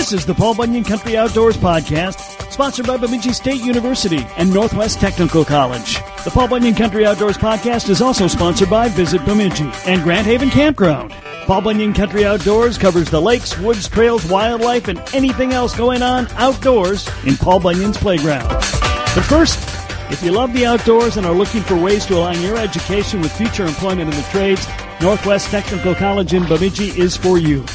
This is the Paul Bunyan Country Outdoors Podcast, sponsored by Bemidji State University and Northwest Technical College. The Paul Bunyan Country Outdoors Podcast is also sponsored by Visit Bemidji and Grand Haven Campground. Paul Bunyan Country Outdoors covers the lakes, woods, trails, wildlife, and anything else going on outdoors in Paul Bunyan's playground. But first, if you love the outdoors and are looking for ways to align your education with future employment in the trades, Northwest Technical College in Bemidji is for you.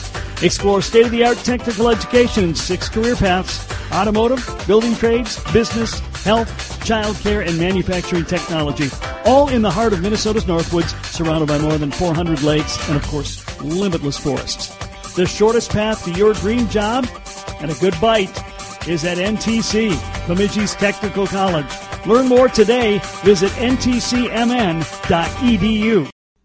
Explore state of the art technical education in six career paths automotive, building trades, business, health, childcare, and manufacturing technology. All in the heart of Minnesota's Northwoods, surrounded by more than 400 lakes and, of course, limitless forests. The shortest path to your dream job and a good bite is at NTC, Bemidji's Technical College. Learn more today. Visit ntcmn.edu.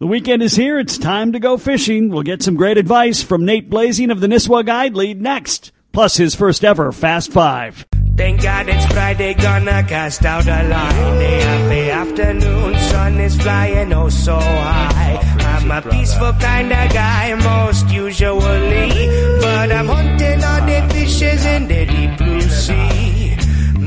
The weekend is here. It's time to go fishing. We'll get some great advice from Nate Blazing of the Nisswa Guide League next, plus his first ever Fast Five. Thank God it's Friday, gonna cast out a line. The happy afternoon sun is flying oh so high. I'm a peaceful kind of guy, most usually. But I'm hunting all the fishes in the deep blue sea.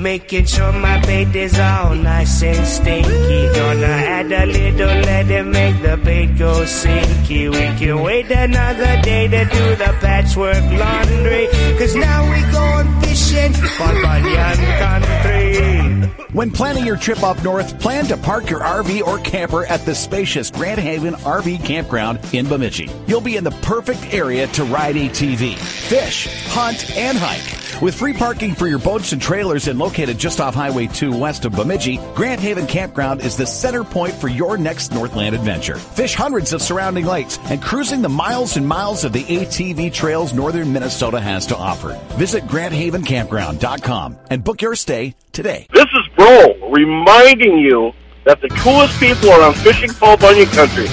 Making sure my bait is all nice and stinky. Gonna add a little, let it make the bait go sinky. We can wait another day to do the patchwork laundry. Cause now we going fishing for Bunyan Country. When planning your trip up north, plan to park your RV or camper at the spacious Grand Haven RV Campground in Bemidji. You'll be in the perfect area to ride ATV, fish, hunt, and hike. With free parking for your boats and trailers and located just off Highway 2 west of Bemidji, Grand Haven Campground is the center point for your next Northland adventure. Fish hundreds of surrounding lakes and cruising the miles and miles of the ATV trails northern Minnesota has to offer. Visit GrandHavenCampground.com and book your stay today. This is Bro reminding you that the coolest people are on Fishing Paul Bunyan Country.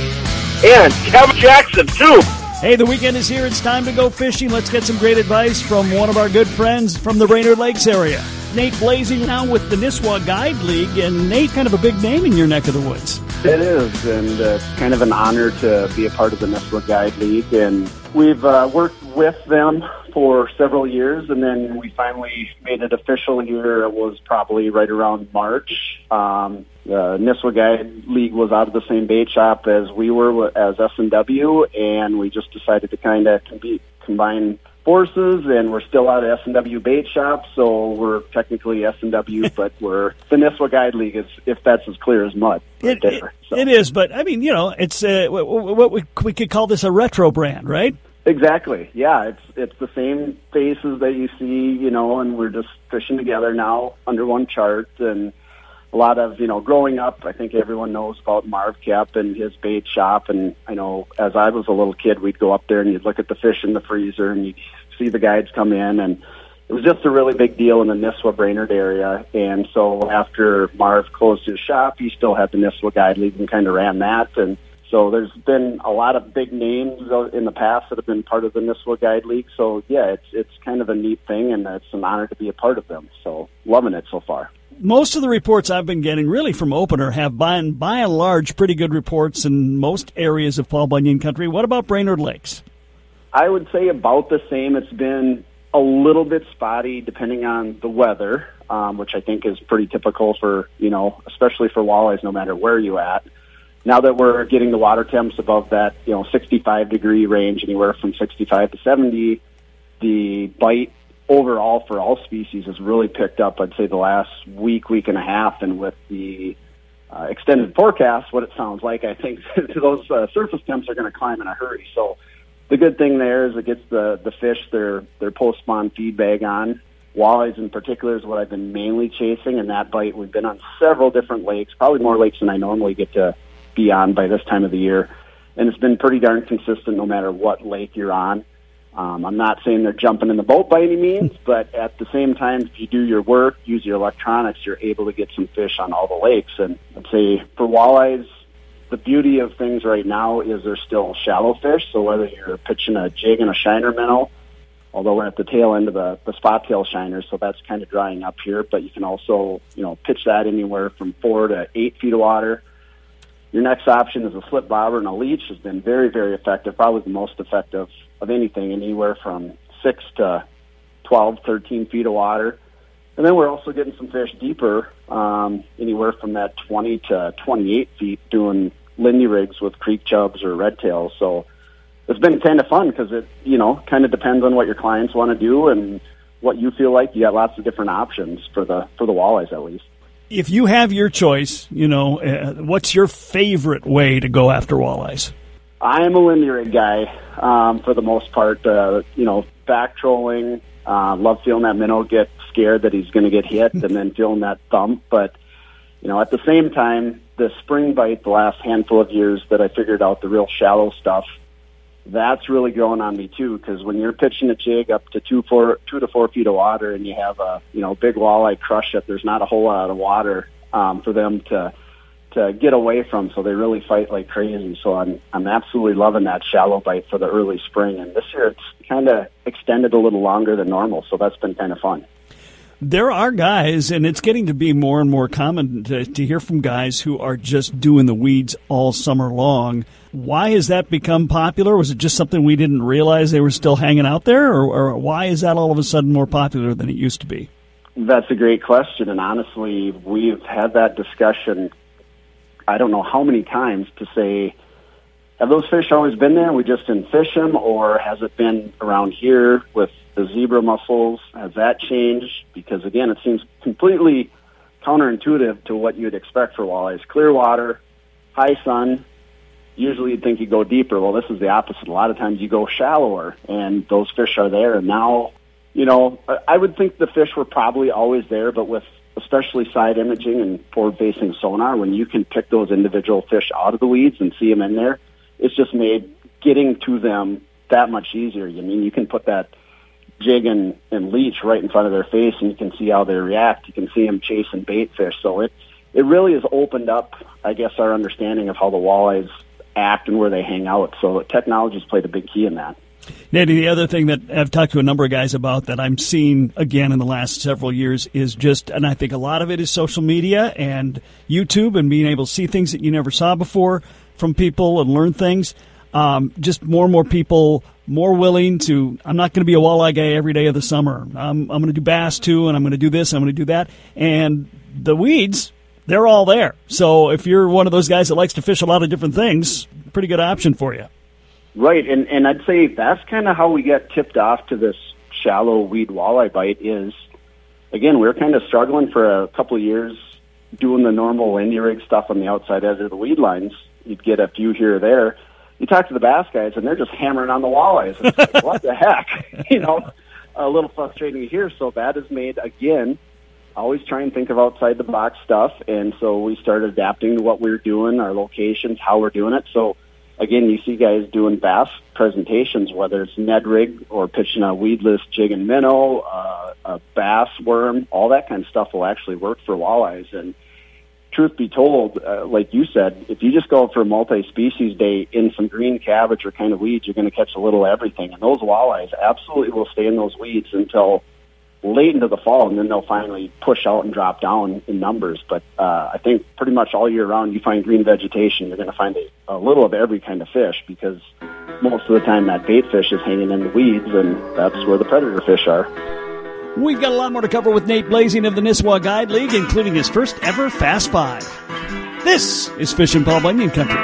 And Kevin Jackson, too. Hey, the weekend is here. It's time to go fishing. Let's get some great advice from one of our good friends from the Brainerd Lakes area. Nate Blazing now with the Nisswa Guide League, and Nate, kind of a big name in your neck of the woods. It is, and uh, it's kind of an honor to be a part of the Nisswa Guide League. And we've uh, worked with them for several years, and then we finally made it official here. It was probably right around March. Um, the Nisswa Guide League was out of the same bait shop as we were as S&W, and we just decided to kind of combine forces, and we're still out of S&W Bait Shop, so we're technically S&W, but we're the Nisswa Guide League, is, if that's as clear as mud. It, it, so. it is, but I mean, you know, it's uh, what we, we could call this a retro brand, right? Exactly. Yeah, it's it's the same faces that you see, you know, and we're just fishing together now under one chart and a lot of, you know, growing up, I think everyone knows about Marv Koep and his bait shop and I know as I was a little kid, we'd go up there and you'd look at the fish in the freezer and you'd see the guides come in and it was just a really big deal in the Nisswa Brainerd area. And so after Marv closed his shop, he still had the Nisswa Guide League and kind of ran that. And so there's been a lot of big names in the past that have been part of the Nisswa Guide League. So yeah, it's it's kind of a neat thing, and it's an honor to be a part of them. So loving it so far. Most of the reports I've been getting, really from Opener, have by and, by and large pretty good reports in most areas of Paul Bunyan Country. What about Brainerd Lakes? I would say about the same. It's been a little bit spotty depending on the weather, um, which I think is pretty typical for you know, especially for walleyes, no matter where you at. Now that we're getting the water temps above that, you know, 65 degree range, anywhere from 65 to 70, the bite overall for all species has really picked up. I'd say the last week, week and a half, and with the uh, extended forecast, what it sounds like, I think those uh, surface temps are going to climb in a hurry. So the good thing there is it gets the the fish their their post spawn feed bag on. Walleyes in particular is what I've been mainly chasing, and that bite we've been on several different lakes, probably more lakes than I normally get to be on by this time of the year, and it's been pretty darn consistent no matter what lake you're on. Um, I'm not saying they're jumping in the boat by any means, but at the same time, if you do your work, use your electronics, you're able to get some fish on all the lakes. And I'd say for walleyes, the beauty of things right now is they're still shallow fish. So whether you're pitching a jig and a shiner minnow, although we're at the tail end of the, the spot tail shiners, so that's kind of drying up here, but you can also, you know, pitch that anywhere from four to eight feet of water. Your next option is a slip bobber and a leech has been very, very effective, probably the most effective of anything, anywhere from six to 12, 13 feet of water. And then we're also getting some fish deeper, um, anywhere from that 20 to 28 feet doing Lindy rigs with creek chubs or red tails. So it's been kind of fun because it, you know, kind of depends on what your clients want to do and what you feel like. You got lots of different options for the, for the walleyes at least. If you have your choice, you know, uh, what's your favorite way to go after walleyes? I am a Lindy rig guy um, for the most part. Uh, you know, back trolling. Uh, love feeling that minnow get scared that he's going to get hit, and then feeling that thump. But you know, at the same time, the spring bite the last handful of years that I figured out the real shallow stuff. That's really growing on me too, because when you're pitching a jig up to two, four, two to four feet of water, and you have a you know big walleye crush it, there's not a whole lot of water um, for them to to get away from, so they really fight like crazy. So I'm I'm absolutely loving that shallow bite for the early spring, and this year it's kind of extended a little longer than normal, so that's been kind of fun. There are guys, and it's getting to be more and more common to, to hear from guys who are just doing the weeds all summer long. Why has that become popular? Was it just something we didn't realize they were still hanging out there, or, or why is that all of a sudden more popular than it used to be? That's a great question, and honestly, we've had that discussion I don't know how many times to say, have those fish always been there? We just didn't fish them, or has it been around here with the zebra mussels? Has that changed? Because again, it seems completely counterintuitive to what you'd expect for walleyes. Clear water, high sun. Usually you'd think you go deeper. Well, this is the opposite. A lot of times you go shallower, and those fish are there. And now, you know, I would think the fish were probably always there, but with especially side imaging and forward facing sonar, when you can pick those individual fish out of the weeds and see them in there, it's just made getting to them that much easier. I mean, you can put that jig and, and leech right in front of their face and you can see how they react. You can see them chasing bait fish. So it, it really has opened up, I guess, our understanding of how the walleyes act and where they hang out. So technology's played a big key in that. Natty, the other thing that I've talked to a number of guys about that I'm seeing again in the last several years is just, and I think a lot of it is social media and YouTube and being able to see things that you never saw before from people and learn things. Um, just more and more people more willing to. I'm not going to be a walleye guy every day of the summer. I'm, I'm going to do bass too, and I'm going to do this. I'm going to do that. And the weeds, they're all there. So if you're one of those guys that likes to fish a lot of different things, pretty good option for you. Right, and and I'd say that's kind of how we get tipped off to this shallow weed walleye bite. Is again, we are kind of struggling for a couple of years doing the normal Lindy rig stuff on the outside edge of the weed lines. You'd get a few here or there. You talk to the bass guys, and they're just hammering on the walleyes. It's like, what the heck? You know, a little frustrating to hear. So that is made again. Always try and think of outside the box stuff, and so we started adapting to what we we're doing, our locations, how we're doing it. So again, you see guys doing bass presentations, whether it's Ned rig or pitching a weedless jig and minnow, uh, a bass worm, all that kind of stuff will actually work for walleyes. And truth be told, uh, like you said, if you just go for a multi-species day in some green cabbage or kind of weeds, you're going to catch a little everything. And those walleyes absolutely will stay in those weeds until late into the fall, and then they'll finally push out and drop down in numbers. But uh, I think pretty much all year round, you find green vegetation, you're going to find a, a little of every kind of fish because most of the time that bait fish is hanging in the weeds, and that's where the predator fish are. We've got a lot more to cover with Nate Blazing of the Nisswa Guide League, including his first ever Fast Five. This is Fish and Paul Bunyan Country.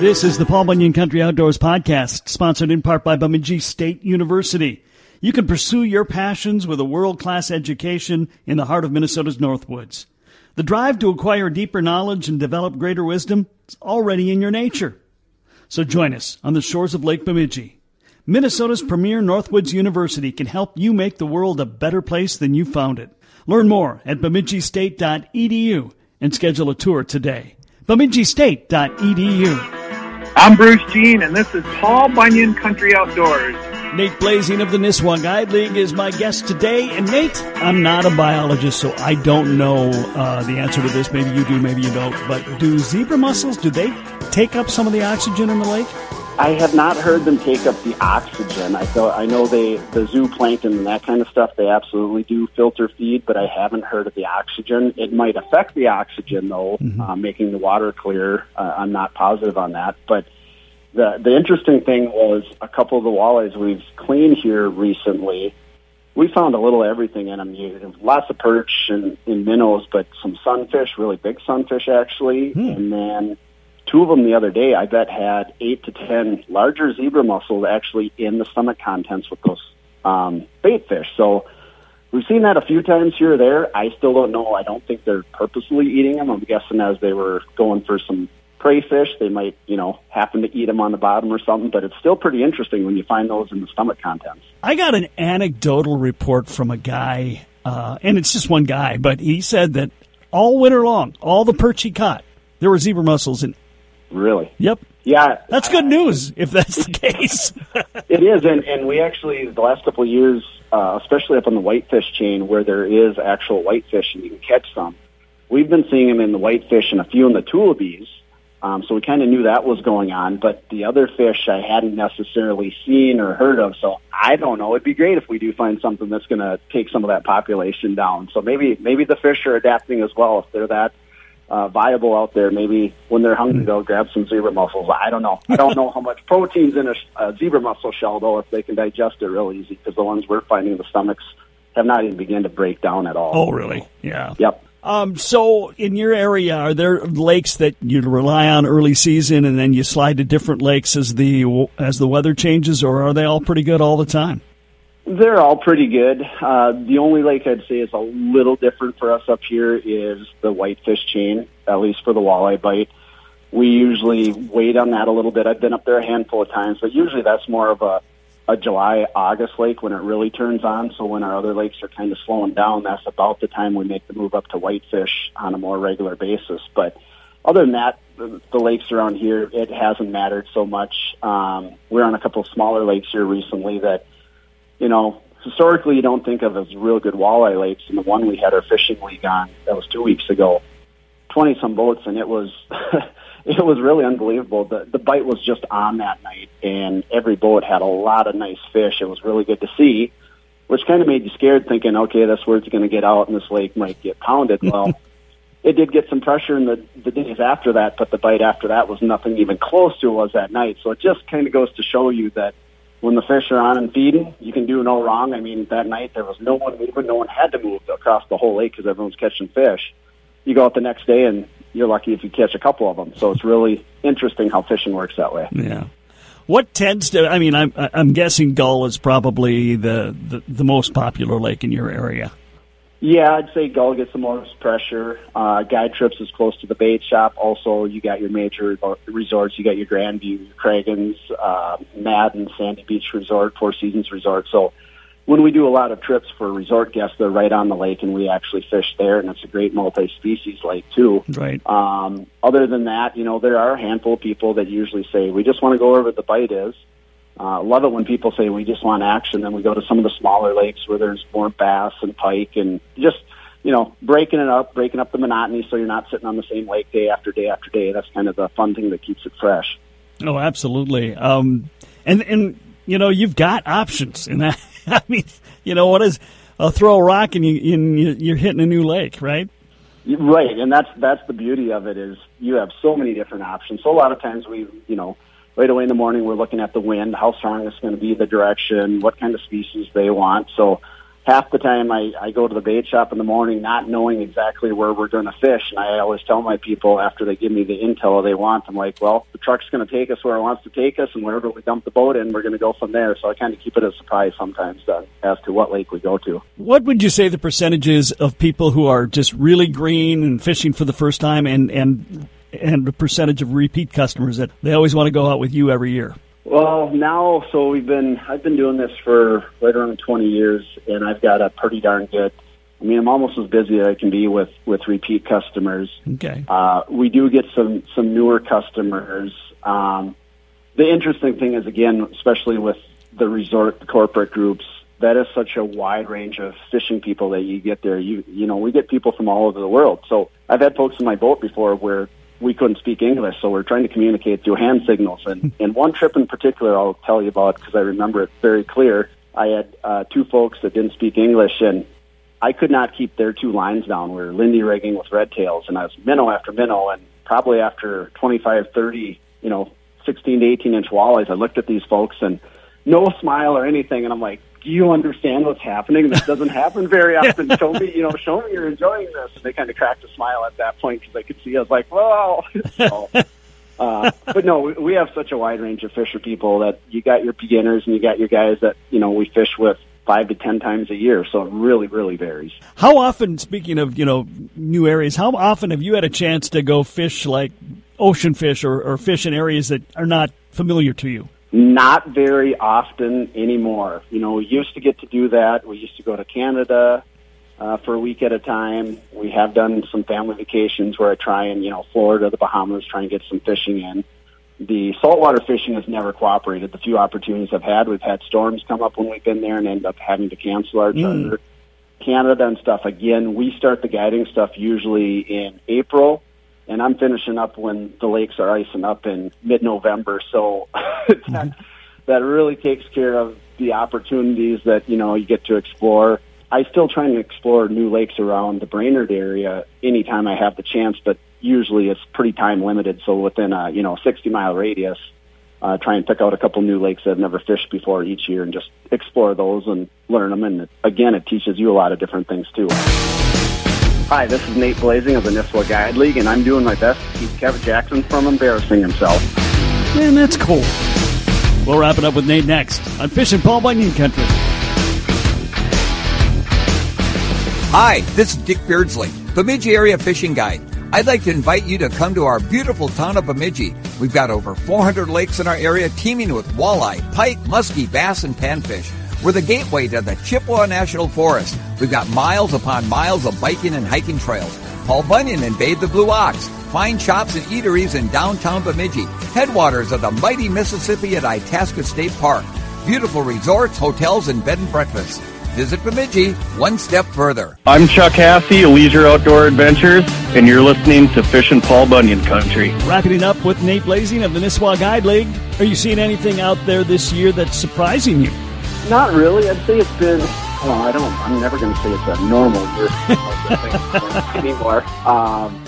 This is the Paul Bunyan Country Outdoors Podcast, sponsored in part by Bemidji State University. You can pursue your passions with a world class education in the heart of Minnesota's Northwoods. The drive to acquire deeper knowledge and develop greater wisdom is already in your nature. So join us on the shores of Lake Bemidji. Minnesota's premier Northwoods University can help you make the world a better place than you found it. Learn more at bemidjistate.edu and schedule a tour today. bemidjistate.edu. I'm Bruce Jean, and this is Paul Bunyan Country Outdoors. Nate Blazing of the Nisswa Guide League is my guest today. And Nate, I'm not a biologist, so I don't know uh, the answer to this. Maybe you do, maybe you don't. But do zebra mussels, do they take up some of the oxygen in the lake? I have not heard them take up the oxygen. I thought I know they the zooplankton and that kind of stuff. They absolutely do filter feed, but I haven't heard of the oxygen. It might affect the oxygen though, mm-hmm. uh, making the water clear. Uh, I'm not positive on that, but The the interesting thing was a couple of the walleyes we've cleaned here recently. We found a little everything in them. You, lots of perch and, and minnows, but some sunfish, really big sunfish actually, and then two of them the other day. I bet had eight to ten larger zebra mussels actually in the stomach contents with those um, bait fish. So we've seen that a few times here or there. I still don't know. I don't think they're purposely eating them. I'm guessing as they were going for some prey fish, they might, you know, happen to eat them on the bottom or something. But it's still pretty interesting when you find those in the stomach contents. I got an anecdotal report from a guy, uh, and it's just one guy, but he said that all winter long, all the perch he caught, there were zebra mussels in. Really? Yep, Yeah, that's good news if that's the case. It is, and, and we actually the last couple of years, uh, especially up on the whitefish chain where there is actual whitefish and you can catch some, we've been seeing them in the whitefish and a few in the tullibees. Um, so we kind of knew that was going on, but the other fish I hadn't necessarily seen or heard of. So I don't know. It'd be great if we do find something that's going to take some of that population down. So maybe maybe the fish are adapting as well. If they're that uh, viable out there, maybe when they're hungry they'll grab some zebra mussels. I don't know. I don't know how much protein's in a, a zebra mussel shell though. If they can digest it real easy, because the ones we're finding the stomachs have not even begun to break down at all. oh, really? Yeah. Yep. Um, so, in your area, are there lakes that you rely on early season, and then you slide to different lakes as the as the weather changes, or are they all pretty good all the time? They're all pretty good. Uh, the only lake I'd say is a little different for us up here is the whitefish chain, at least for the walleye bite. We usually wait on that a little bit. I've been up there a handful of times, but usually that's more of a, a July, August lake when it really turns on. So when our other lakes are kind of slowing down, that's about the time we make the move up to whitefish on a more regular basis. But other than that, the, lakes around here, it hasn't mattered so much. Um, we're on a couple of smaller lakes here recently that you know, historically you don't think of as real good walleye lakes. And the one we had our fishing league on, that was two weeks ago, 20 some boats and it was, it was really unbelievable. The, the bite was just on that night and every boat had a lot of nice fish. It was really good to see, which kind of made you scared thinking, okay, this word's going to get out and this lake might get pounded. Well, it did get some pressure in the, the days after that, but the bite after that was nothing even close to it was that night. So it just kind of goes to show you that when the fish are on and feeding, you can do no wrong. I mean, that night there was no one moving. No one had to move across the whole lake because everyone's catching fish. You go out the next day and you're lucky if you catch a couple of them. So it's really interesting how fishing works that way. Yeah. What tends to? I mean, I'm I'm guessing Gull is probably the, the, the most popular lake in your area. Yeah, I'd say Gull gets the most pressure. Uh, Guide Trips is close to the bait shop. Also, you got your major resorts. You got your Grandview, your Cragun's, uh, Madden, Sandy Beach Resort, Four Seasons Resort. So when we do a lot of trips for resort guests, they're right on the lake, and we actually fish there, and it's a great multi-species lake too. Right. Um, other than that, you know, there are a handful of people that usually say we just want to go wherever the bite is. Uh, love it when people say we just want action. Then we go to some of the smaller lakes where there's more bass and pike and just, you know, breaking it up, breaking up the monotony so you're not sitting on the same lake day after day after day. That's kind of the fun thing that keeps it fresh. Oh, absolutely. Um, and and you know you've got options in that. I mean, you know what is? I'll throw a rock and you you- you're hitting a new lake, right? Right, and that's that's the beauty of it is you have so many different options. So a lot of times we, you know, right away in the morning we're looking at the wind, how strong it's going to be, the direction, what kind of species they want. So half the time I, I go to the bait shop in the morning not knowing exactly where we're going to fish, and I always tell my people after they give me the intel they want, I'm like, well, the truck's going to take us where it wants to take us, and wherever we dump the boat in, we're going to go from there. So I kind of keep it a surprise sometimes uh, as to what lake we go to. What would you say the percentages of people who are just really green and fishing for the first time, and and and the percentage of repeat customers that they always want to go out with you every year? Well, now, so we've been, I've been doing this for right around 20 years, and I've got a pretty darn good, I mean, I'm almost as busy as I can be with, with repeat customers. Okay. Uh, we do get some, some newer customers. Um, the interesting thing is, again, especially with the resort corporate groups, that is such a wide range of fishing people that you get there. You, you know, we get people from all over the world. So I've had folks in my boat before where we couldn't speak English, so we're trying to communicate through hand signals. And, and one trip in particular, I'll tell you about because I remember it very clear. I had uh, two folks that didn't speak English, and I could not keep their two lines down. We were Lindy rigging with red tails, and I was minnow after minnow, and probably after 25, 30, you know, 16 to 18 inch walleyes. I looked at these folks and no smile or anything, and I'm like, "Do you understand what's happening? This doesn't happen very often. show me, you know, show me you're enjoying this." And they kind of cracked a smile at that point because I could see I was like, "Whoa!" so, uh, but no, we, we have such a wide range of fisher people that you got your beginners and you got your guys that you know we fish with five to ten times a year. So it really, really varies. How often, speaking of you know new areas, how often have you had a chance to go fish like ocean fish or, or fish in areas that are not familiar to you? Not very often anymore. You know, we used to get to do that. We used to go to Canada uh, for a week at a time. We have done some family vacations where I try and, you know, Florida, the Bahamas, try and get some fishing in. The saltwater fishing has never cooperated. The few opportunities I've had, we've had storms come up when we've been there and end up having to cancel our charter. Mm. Canada and stuff, again, we start the guiding stuff usually in April and I'm finishing up when the lakes are icing up in mid-November. So that, that really takes care of the opportunities that you know you get to explore. I still try and explore new lakes around the Brainerd area anytime I have the chance, but usually it's pretty time limited. So within a you know 60 mile radius, uh, try and pick out a couple new lakes that I've never fished before each year and just explore those and learn them. And again, it teaches you a lot of different things too. Hi, this is Nate Blazing of the Nisswa Guide League, and I'm doing my best to keep Kevin Jackson from embarrassing himself. Man, that's cool. We'll wrap it up with Nate next on Fishing Paul Bunyan Country. Hi, this is Dick Beardsley, Bemidji Area Fishing Guide. I'd like to invite you to come to our beautiful town of Bemidji. We've got over 400 lakes in our area teeming with walleye, pike, muskie, bass, and panfish. We're the gateway to the Chippewa National Forest. We've got miles upon miles of biking and hiking trails. Paul Bunyan and Babe the Blue Ox. Fine shops and eateries in downtown Bemidji. Headwaters of the mighty Mississippi at Itasca State Park. Beautiful resorts, hotels, and bed and breakfasts. Visit Bemidji one step further. I'm Chuck Hassey, Leisure Outdoor Adventures, and you're listening to Fishing Paul Bunyan Country. Wrapping up with Nate Blazing of the Nisswa Guide League. Are you seeing anything out there this year that's surprising you? Not really. I'd say it's been. Well, I don't. I'm never going to say it's a normal year anymore. Um,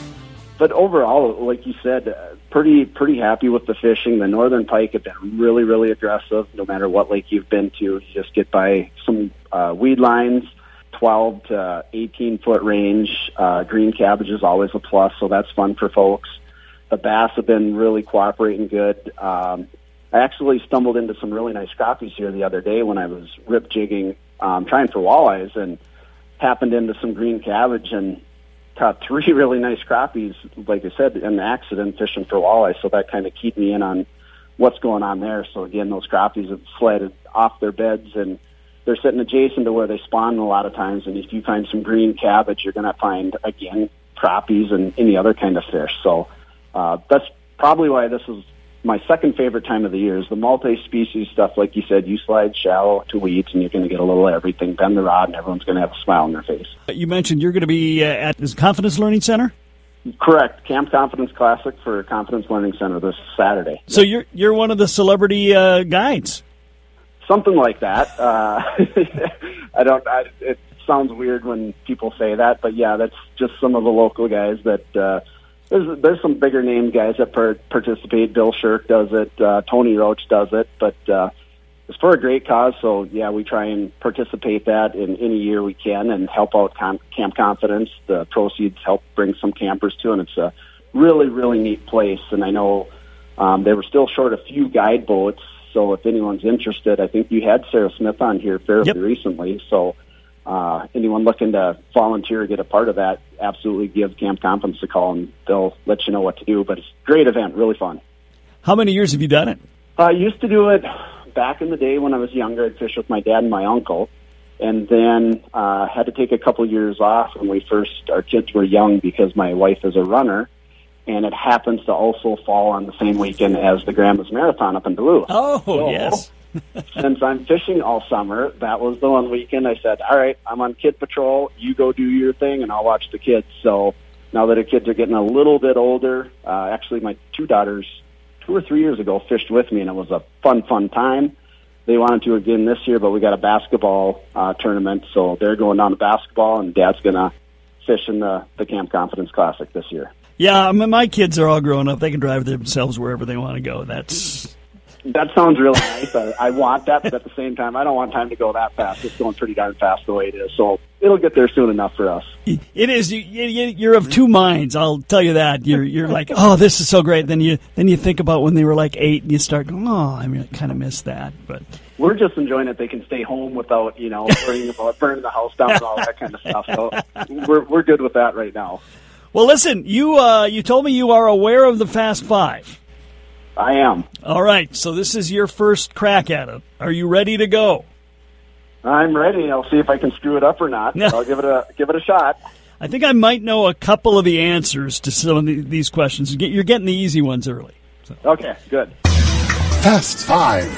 but overall, like you said, uh, pretty pretty happy with the fishing. The northern pike have been really really aggressive. No matter what lake you've been to, you just get by some uh, weed lines. 12 to 18 foot range. Uh, green cabbage is always a plus, so that's fun for folks. The bass have been really cooperating good. Um, I actually stumbled into some really nice crappies here the other day when I was rip jigging, um, trying for walleyes, and happened into some green cabbage and caught three really nice crappies. Like I said, in an accident fishing for walleyes, so that kind of keep me in on what's going on there. So again, those crappies have slid off their beds and they're sitting adjacent to where they spawn a lot of times. And if you find some green cabbage, you're going to find again crappies and any other kind of fish. So uh, that's probably why this is my second favorite time of the year is the multi-species stuff. Like you said, you slide shallow to weeds, and you're going to get a little everything. Bend the rod, and everyone's going to have a smile on their face. You mentioned you're going to be uh, at this Confidence Learning Center. Correct, Camp Confidence Classic for Confidence Learning Center this Saturday. So you're you're one of the celebrity uh, guides. Something like that. Uh, I don't. I, it sounds weird when people say that, but yeah, that's just some of the local guys that. Uh, there's there's some bigger name guys that per- participate. Bill Shirk does it. Uh, Tony Roach does it. But uh, it's for a great cause. So yeah, we try and participate that in any year we can and help out Com- Camp Confidence. The proceeds help bring some campers to, and it's a really really neat place. And I know um, they were still short a few guide boats. So if anyone's interested, I think you had Sarah Smith on here fairly yep. recently. So uh, anyone looking to volunteer or get a part of that, absolutely give Camp Confidence a call and they'll let you know what to do. But it's a great event, really fun. How many years have you done it? I used to do it back in the day when I was younger. I'd fish with my dad and my uncle. And then uh, had to take a couple years off when we first, our kids were young because my wife is a runner. And it happens to also fall on the same weekend as the Grandma's Marathon up in Duluth. Oh, so, yes since I'm fishing all summer, that was the one weekend I said, all right, I'm on kid patrol. You go do your thing and I'll watch the kids. So now that the kids are getting a little bit older, uh, actually my two daughters two or three years ago fished with me and it was a fun, fun time. They wanted to again this year, but we got a basketball uh, tournament. So they're going down to basketball and dad's going to fish in the, the Camp Confidence Classic this year. Yeah, I mean, my kids are all grown up. They can drive themselves wherever they want to go. That's That sounds really nice. I, I want that, but at the same time, I don't want time to go that fast. It's going pretty darn fast the way it is. So it'll get there soon enough for us. it is. You, you, you're of two minds. I'll tell you that. You're you're like, oh, this is so great. Then you then you think about when they were like eight, and you start going, oh, I mean, I kind of miss that. But We're just enjoying that they can stay home without, you know, worrying about burning the house down and all that kind of stuff. So we're we're good with that right now. well, listen, you uh, you told me you are aware of the Fast Five. I am. All right, so this is your first crack at it. Are you ready to go? I'm ready. I'll see if I can screw it up or not. I'll give it a give it a shot. I think I might know a couple of the answers to some of the, these questions. You're getting the easy ones early. Okay, good. Fast Five.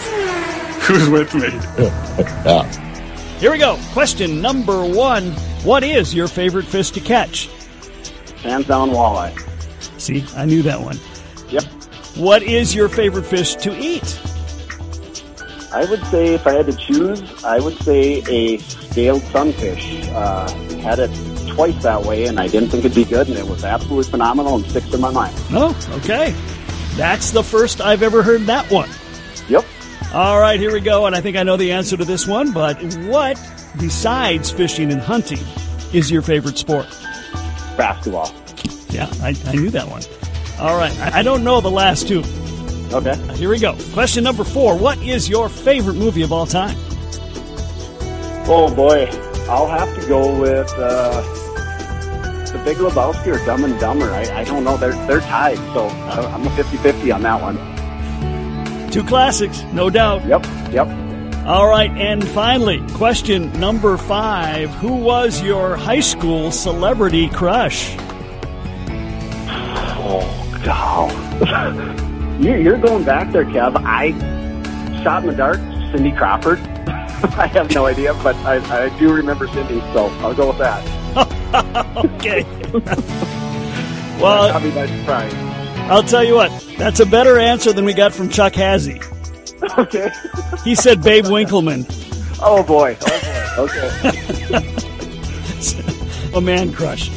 Who's with me? Here we go. Question number one What is your favorite fish to catch? Hands down walleye. See, I knew that one. Yep. What is your favorite fish to eat? I would say if I had to choose, I would say a scaled sunfish. Uh, had it twice that way, and I didn't think it'd be good, and it was absolutely phenomenal and sticks in my mind. Oh, okay. That's the first I've ever heard that one. Yep. All right, here we go. And I think I know the answer to this one, but what, besides fishing and hunting, is your favorite sport? Basketball. Yeah, I, I knew that one. All right, I, don't know the last two. Okay. Here we go. Question number four What is your favorite movie of all time? Oh boy, I'll have to go with uh, the Big Lebowski or Dumb and Dumber. I, I don't know. They're they're tied, so I'm a 50-50 on that one. Two classics, no doubt. Yep. Yep. All right, and finally, question number five Who was your high school celebrity crush? Oh God. you're, going back there, Kev. I shot in the dark. Cindy Crawford. I have no idea, but I, I do remember Cindy, so I'll go with that. okay. well, I'll be by surprise. I'll tell you what, that's a better answer than we got from Chuck Hazy. Okay. He said Babe Winkelman, Oh boy. Oh boy. Okay. a man crush.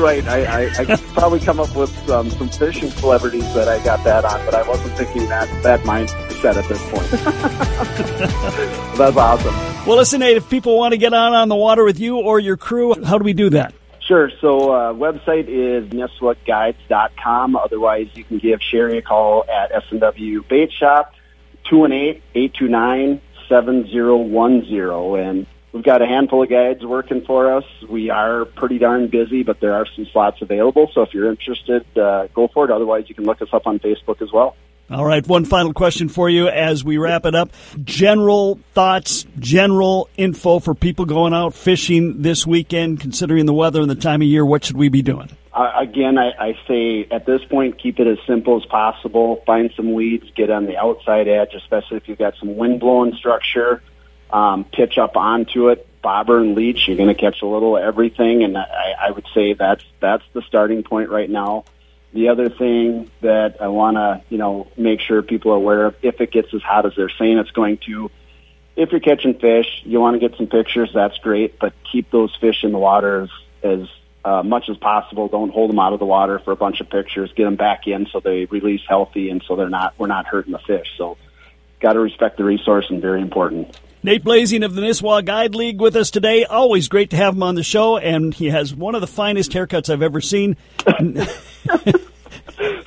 Right. I, I, I could probably come up with um, some fishing celebrities that I got that on, but I wasn't thinking that that mindset at this point. That's awesome. Well, listen, Nate, if people want to get on on the water with you or your crew, how do we do that? Sure. So uh, website is nisswaguides.com. Otherwise, you can give Sherry a call at S&W Bait Shop, 218-829-7010. And we've got a handful of guides working for us. We are pretty darn busy, but there are some slots available. So if you're interested, uh, go for it. Otherwise, you can look us up on Facebook as well. All right, one final question for you as we wrap it up. General thoughts, general info for people going out fishing this weekend, considering the weather and the time of year, what should we be doing? Uh, again, I, I say at this point, keep it as simple as possible. Find some weeds, get on the outside edge, especially if you've got some wind blowing structure. Um, pitch up onto it, bobber and leech. You're going to catch a little of everything, and I, I would say that's that's the starting point right now. The other thing that I want to, you know, make sure people are aware of, if it gets as hot as they're saying it's going to, if you're catching fish, you want to get some pictures. That's great, but keep those fish in the water as, as uh, much as possible. Don't hold them out of the water for a bunch of pictures. Get them back in so they release healthy and so they're not we're not hurting the fish. So, got to respect the resource and very important. Nate Blazing of the Nisswa Guide League with us today. Always great to have him on the show, and he has one of the finest haircuts I've ever seen.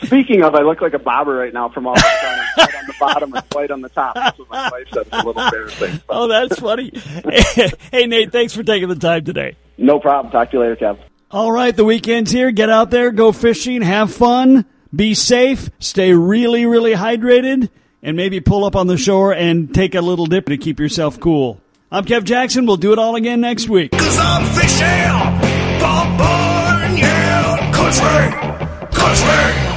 Speaking of, I look like a bobber right now from all the white on the bottom and white on the top. That's what my wife said. It's a little embarrassing. oh, that's funny. hey, Nate, thanks for taking the time today. No problem. Talk to you later, Kev. All right, the weekend's here. Get out there, go fishing, have fun, be safe, stay really, really hydrated, and maybe pull up on the shore and take a little dip to keep yourself cool. I'm Kev Jackson. We'll do it all again next week. Cause I'm fishing, Bob Bunyan country, country.